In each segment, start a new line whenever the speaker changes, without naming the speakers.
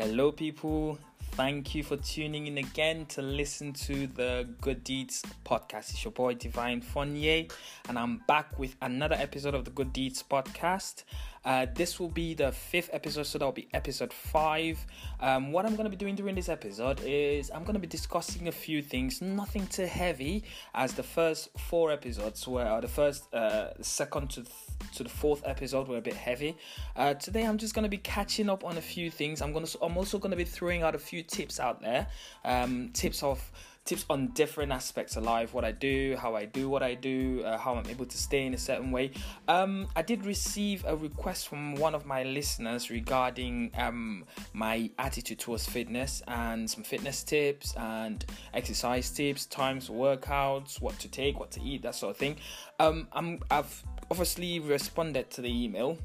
Hello, people. Thank you for tuning in again to listen to the Good Deeds podcast. It's your boy Divine Fonye, and I'm back with another episode of the Good Deeds podcast. Uh, this will be the fifth episode, so that'll be episode five. Um, what I'm going to be doing during this episode is I'm going to be discussing a few things, nothing too heavy, as the first four episodes were, the first, uh, second to th- to the fourth episode were a bit heavy. Uh, today I'm just going to be catching up on a few things. I'm going to, I'm also going to be throwing out a few tips out there, um, tips of tips on different aspects of life what i do how i do what i do uh, how i'm able to stay in a certain way. Um, i did receive a request from one of my listeners regarding um, my attitude towards fitness and some fitness tips and exercise tips times workouts what to take what to eat that sort of thing. Um, I'm, i've obviously responded to the email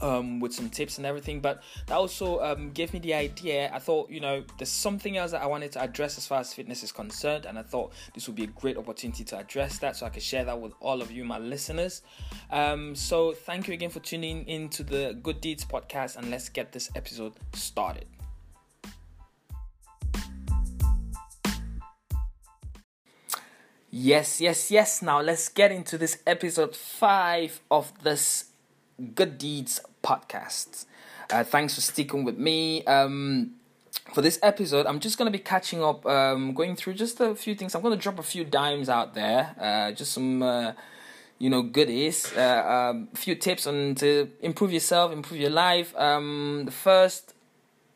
um, with some tips and everything. But that also um, gave me the idea. I thought, you know, there's something else that I wanted to address as far as fitness is concerned, and I thought this would be a great opportunity to address that so I could share that with all of you, my listeners. Um, so thank you again for tuning into the Good Deeds podcast, and let's get this episode started. Yes, yes, yes. Now let's get into this episode five of this Good Deeds podcast. Uh, thanks for sticking with me. Um, for this episode, I'm just going to be catching up, um, going through just a few things. I'm going to drop a few dimes out there, uh, just some, uh, you know, goodies, uh, um, a few tips on to improve yourself, improve your life. Um, the first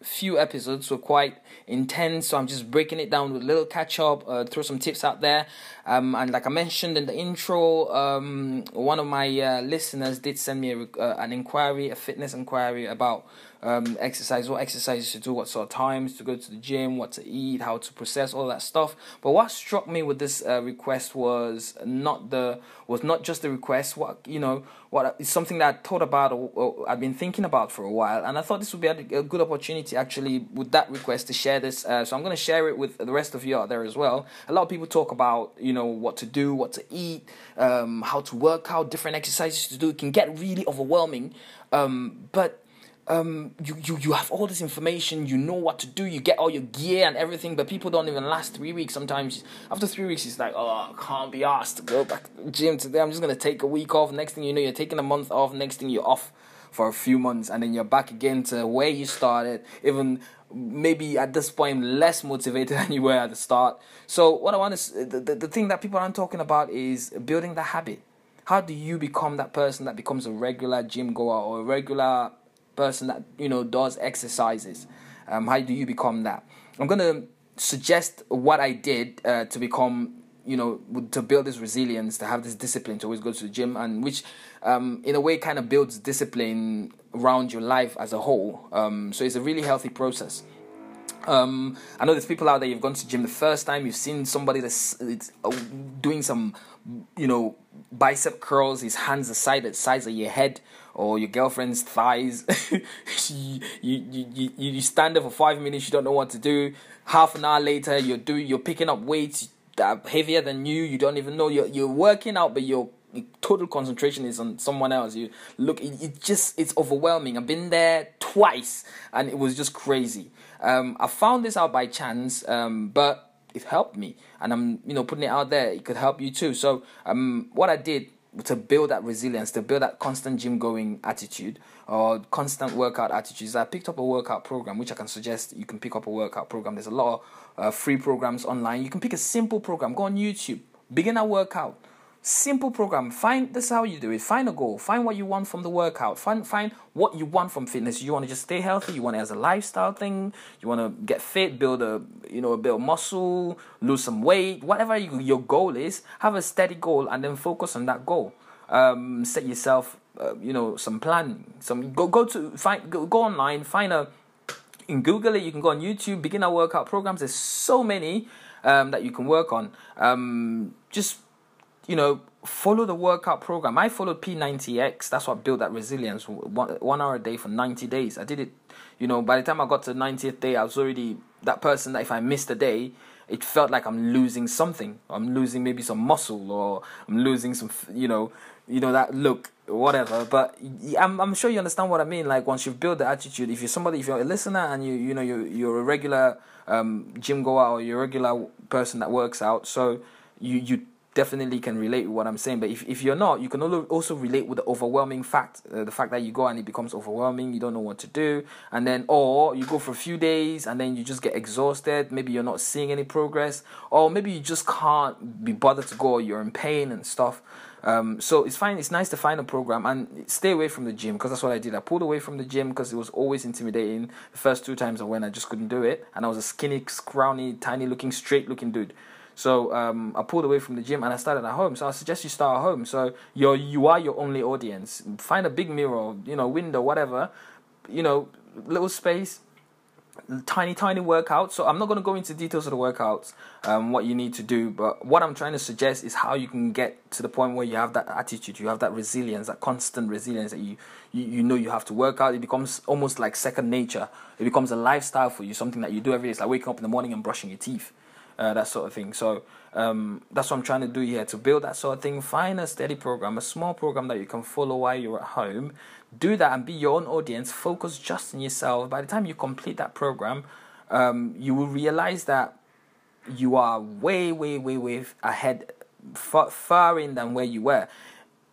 few episodes were quite intense, so I'm just breaking it down with a little catch up, uh, throw some tips out there. Um, and like I mentioned in the intro, um, one of my uh, listeners did send me a, uh, an inquiry, a fitness inquiry about um, exercise, what exercises to do, what sort of times to go to the gym, what to eat, how to process all that stuff. But what struck me with this uh, request was not the was not just the request. What you know, what is something that I thought about or, or I've been thinking about for a while, and I thought this would be a, a good opportunity actually with that request to share this. Uh, so I'm going to share it with the rest of you out there as well. A lot of people talk about you know what to do, what to eat, um, how to work out, different exercises to do. It can get really overwhelming, um, but um, you, you, you have all this information, you know what to do, you get all your gear and everything, but people don't even last three weeks. Sometimes after three weeks, it's like, oh, I can't be asked to go back to the gym today. I'm just gonna take a week off. Next thing you know, you're taking a month off. Next thing you're off for a few months, and then you're back again to where you started. Even maybe at this point less motivated than you were at the start. So what I want is the, the, the thing that people aren't talking about is building the habit. How do you become that person that becomes a regular gym goer or a regular person that you know does exercises um, how do you become that i'm gonna suggest what i did uh, to become you know to build this resilience to have this discipline to always go to the gym and which um, in a way kind of builds discipline around your life as a whole um, so it's a really healthy process um, I know there's people out there you've gone to gym the first time you've seen somebody that's uh, doing some you know bicep curls his hands the side the size of your head or your girlfriend's thighs. you, you, you, you stand there for five minutes, you don't know what to do. Half an hour later, you're doing, you're picking up weights that heavier than you. You don't even know you're you're working out, but your total concentration is on someone else. You look, it, it just it's overwhelming. I've been there twice, and it was just crazy. Um, I found this out by chance, um, but it helped me, and I'm you know putting it out there. It could help you too. So um, what I did to build that resilience, to build that constant gym going attitude or constant workout attitudes. I picked up a workout program, which I can suggest you can pick up a workout program. There's a lot of uh, free programs online. You can pick a simple program, go on YouTube, beginner workout Simple program. Find this is how you do it. Find a goal. Find what you want from the workout. Find find what you want from fitness. You want to just stay healthy. You want it as a lifestyle thing. You want to get fit, build a you know build muscle, lose some weight. Whatever you, your goal is, have a steady goal and then focus on that goal. Um, set yourself uh, you know some plan. Some go go to find go, go online. Find a in Google it. You can go on YouTube. Beginner workout programs. There's so many um, that you can work on. Um, just you know, follow the workout program. I followed P90X. That's what built that resilience. One, one hour a day for 90 days. I did it, you know, by the time I got to the 90th day, I was already that person that if I missed a day, it felt like I'm losing something. I'm losing maybe some muscle, or I'm losing some, you know, you know that look, whatever. But I'm I'm sure you understand what I mean. Like once you've built the attitude, if you're somebody, if you're a listener and you you know you you're a regular um, gym goer or you're a regular person that works out, so you you definitely can relate with what I'm saying. But if, if you're not, you can also relate with the overwhelming fact, uh, the fact that you go and it becomes overwhelming, you don't know what to do, and then or you go for a few days and then you just get exhausted. Maybe you're not seeing any progress, or maybe you just can't be bothered to go. You're in pain and stuff. Um, so it's fine. It's nice to find a program and stay away from the gym because that's what I did. I pulled away from the gym because it was always intimidating. The first two times I went, I just couldn't do it, and I was a skinny, scrawny, tiny looking, straight looking dude. So um, I pulled away from the gym and I started at home. So I suggest you start at home. So you're you are your only audience. Find a big mirror, you know, window, whatever, you know, little space tiny tiny workouts so i'm not going to go into details of the workouts um, what you need to do but what i'm trying to suggest is how you can get to the point where you have that attitude you have that resilience that constant resilience that you, you you know you have to work out it becomes almost like second nature it becomes a lifestyle for you something that you do every day it's like waking up in the morning and brushing your teeth uh, that sort of thing. So um, that's what i'm trying to do here to build that sort of thing. Find a steady program a small program that you can follow while you're at home. Do that and be your own audience. Focus just on yourself. By the time you complete that program um, you will realize that you are way way way way ahead far, far in than where you were.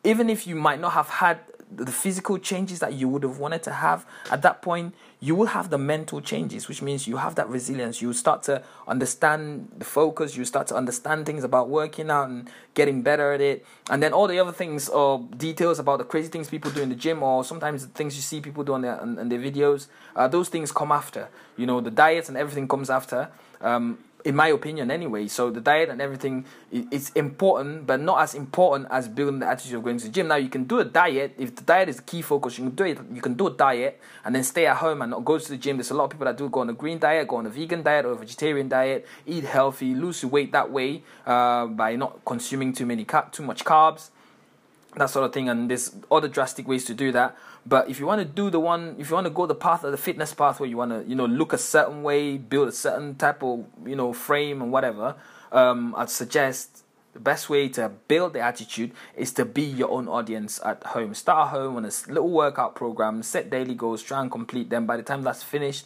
Even if you might not have had the physical changes that you would have wanted to have at that point you will have the mental changes which means you have that resilience. You start to understand the focus you start to understand things about working out and getting better at it. And then all the other things or details about the crazy things people do in the gym or sometimes the things you see people do on their, on, on their videos uh, those things come after. You know the diets and everything comes after. Um, in my opinion anyway. So the diet and everything is important, but not as important as building the attitude of going to the gym. Now you can do a diet if the diet is the key focus. You can do it. You can do a diet and then stay at home and not go to the gym. There's a lot of people that do go on a green diet, go on a vegan diet or a vegetarian diet, eat healthy, lose weight that way uh, by not consuming too many too much carbs that sort of thing and there's other drastic ways to do that. But if you want to do the one if you want to go the path of the fitness path where you want to you know look a certain way build a certain type of you know frame and whatever um, i'd suggest the best way to build the attitude is to be your own audience at home. Start at home on a little workout program set daily goals try and complete them. By the time that's finished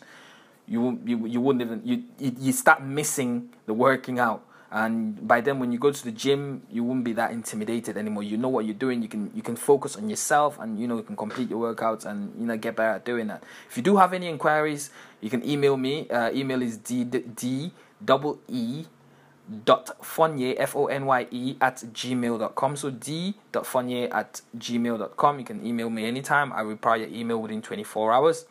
you you, you wouldn't even you, you start missing the working out and by then when you go to the gym you won't be that intimidated anymore. You know what you're doing. You can you can focus on yourself and you know you can complete your workouts and you know get better at doing that. If you do have any inquiries you can email me. Uh, email is d d double e dot fonye f-o-n-y-e at gmail.com so d dot at gmail.com you can email me anytime. I reply your email within 24 hours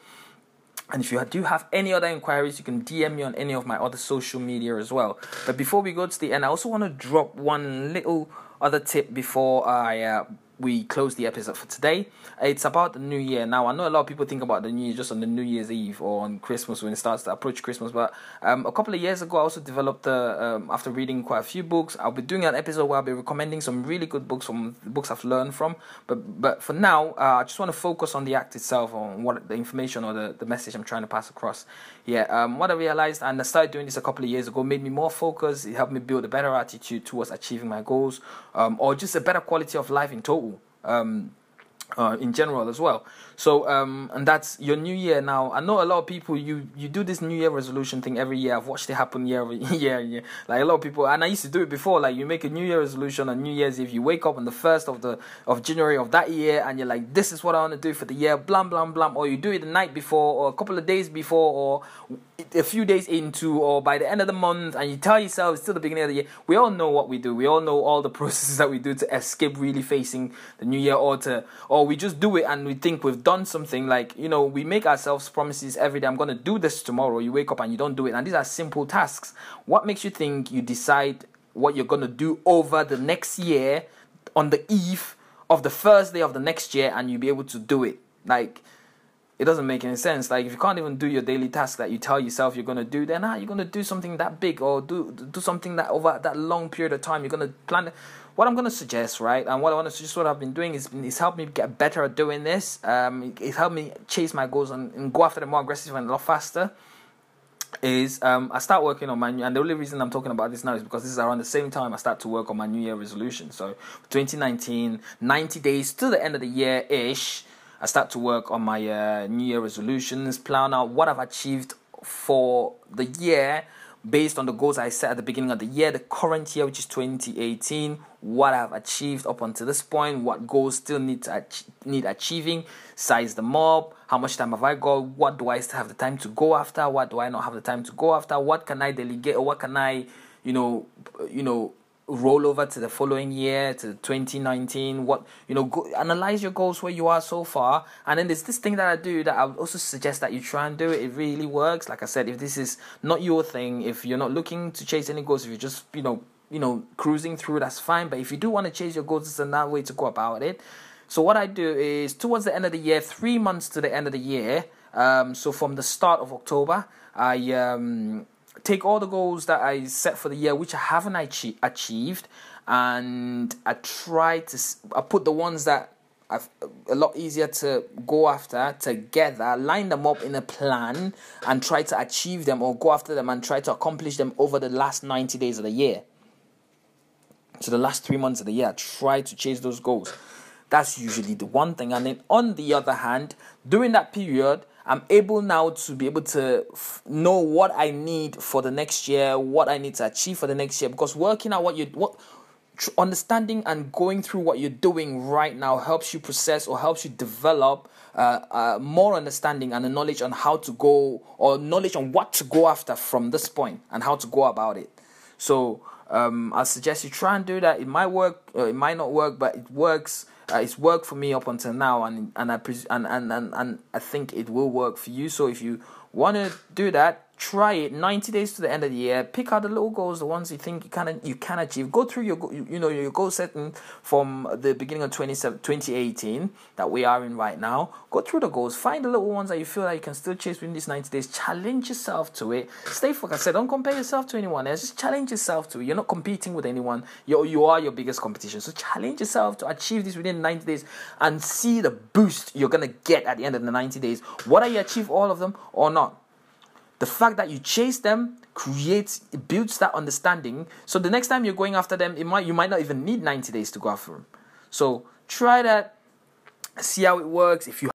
and if you do have any other inquiries, you can DM me on any of my other social media as well. But before we go to the end, I also want to drop one little other tip before I uh, we close the episode for today. It's about the new year. Now, I know a lot of people think about the new year just on the New Year's Eve or on Christmas when it starts to approach Christmas. But um, a couple of years ago, I also developed, uh, um, after reading quite a few books, I'll be doing an episode where I'll be recommending some really good books from the books I've learned from. But but for now, uh, I just want to focus on the act itself, on what the information or the, the message I'm trying to pass across. Yeah, um, what I realized, and I started doing this a couple of years ago, made me more focused. It helped me build a better attitude towards achieving my goals, um, or just a better quality of life in total. Um, uh, in general as well. So um, and that's your New Year now. I know a lot of people you you do this New Year resolution thing every year. I've watched it happen year over year, year. Like a lot of people, and I used to do it before. Like you make a New Year resolution on New Year's Eve. You wake up on the first of the of January of that year, and you're like, this is what I want to do for the year. Blam blam blam. Or you do it the night before, or a couple of days before, or a few days into, or by the end of the month, and you tell yourself it's still the beginning of the year. We all know what we do. We all know all the processes that we do to escape really facing the New Year, or to or we just do it and we think we've done something like you know we make ourselves promises every day. I'm going to do this tomorrow. You wake up and you don't do it. And these are simple tasks. What makes you think you decide what you're going to do over the next year on the eve of the first day of the next year and you'll be able to do it? Like it doesn't make any sense. Like if you can't even do your daily task that you tell yourself you're gonna do, then how you're gonna do something that big or do do something that over that long period of time you're gonna plan what I'm gonna suggest, right, and what I want to suggest, what I've been doing is is help me get better at doing this. Um, it, helped me chase my goals and, and go after them more aggressive and a lot faster. is um, I start working on my new, and the only reason I'm talking about this now is because this is around the same time I start to work on my New Year resolution. So 2019, 90 days to the end of the year ish, I start to work on my uh, New Year resolutions, plan out what I've achieved for the year based on the goals I set at the beginning of the year, the current year, which is 2018, what I've achieved up until this point, what goals still need to ach- need achieving, size them up, how much time have I got, what do I still have the time to go after, what do I not have the time to go after, what can I delegate, or what can I, you know, you know, roll over to the following year to 2019 what you know go, analyze your goals where you are so far. And then there's this thing that i do that i would also suggest that you try and do. It it really works. Like i said if this is not your thing if you're not looking to chase any goals if you're just you know you know cruising through that's fine. But if you do want to chase your goals it's another way to go about it. So what i do is towards the end of the year three months to the end of the year um, so from the start of october i um, take all the goals that I set for the year, which I haven't achieved, and I try to I put the ones that are a lot easier to go after together, line them up in a plan, and try to achieve them or go after them and try to accomplish them over the last 90 days of the year. So, the last three months of the year, I try to chase those goals. That's usually the one thing. And then, on the other hand, during that period, I'm able now to be able to f- know what I need for the next year, what I need to achieve for the next year. Because working out what you what tr- understanding and going through what you're doing right now helps you process or helps you develop uh, uh, more understanding and a knowledge on how to go or knowledge on what to go after from this point and how to go about it. So um, I suggest you try and do that. It might work, uh, it might not work, but it works uh, it's worked for me up until now, and and I pres- and, and and and I think it will work for you. So if you want to do that, try it 90 days to the end of the year pick out the little goals the ones you think you can you can achieve. Go through your you know your goal setting from the beginning of 2018 that we are in right now. Go through the goals find the little ones that you feel like you can still chase within these 90 days. Challenge yourself to it. Stay focused. I don't compare yourself to anyone else. Just challenge yourself to it. You're not competing with anyone. You you are your biggest competition. So challenge yourself to achieve this within 90 days and see the boost you're gonna get at the end of the 90 days. Whether you achieve all of them or not the fact that you chase them creates it builds that understanding. So the next time you're going after them, it might you might not even need 90 days to go after them. So try that, see how it works. If you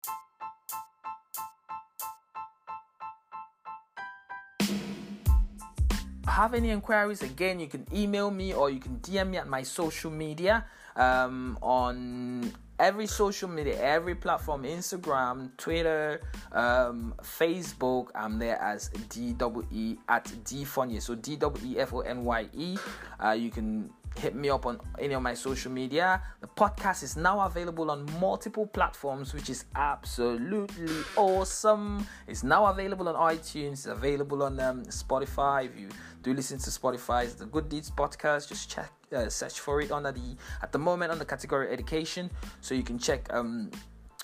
have any inquiries, again, you can email me or you can DM me at my social media um, on every social media, every platform, Instagram, Twitter, um, Facebook. I'm there as DWE at DFonye. So D W E F O N Y E. Uh, you can hit me up on any of my social media. The podcast is now available on multiple platforms, which is absolutely awesome. It's now available on iTunes, it's available on um, Spotify. If you do listen to Spotify, it's the Good Deeds podcast. Just check, uh, search for it under the at the moment on the category education, so you can check. Um,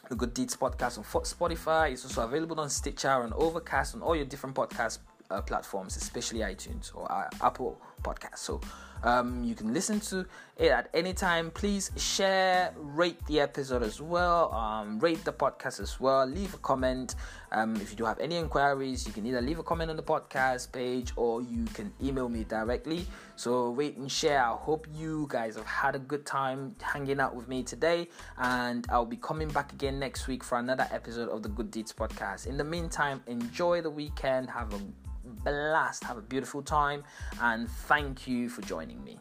the Good Deeds podcast on Spotify. It's also available on Stitcher and Overcast on all your different podcast uh, platforms, especially iTunes or uh, Apple Podcasts. So um, you can listen to it at any time. Please share, rate the episode as well, um, rate the podcast as well. Leave a comment. Um, if you do have any inquiries, you can either leave a comment on the podcast page or you can email me directly. So rate and share. I hope you guys have had a good time hanging out with me today, and I'll be coming back again next week for another episode of the Good Deeds podcast. In the meantime, enjoy the weekend. Have a blast. Have a beautiful time. And thank you for joining me.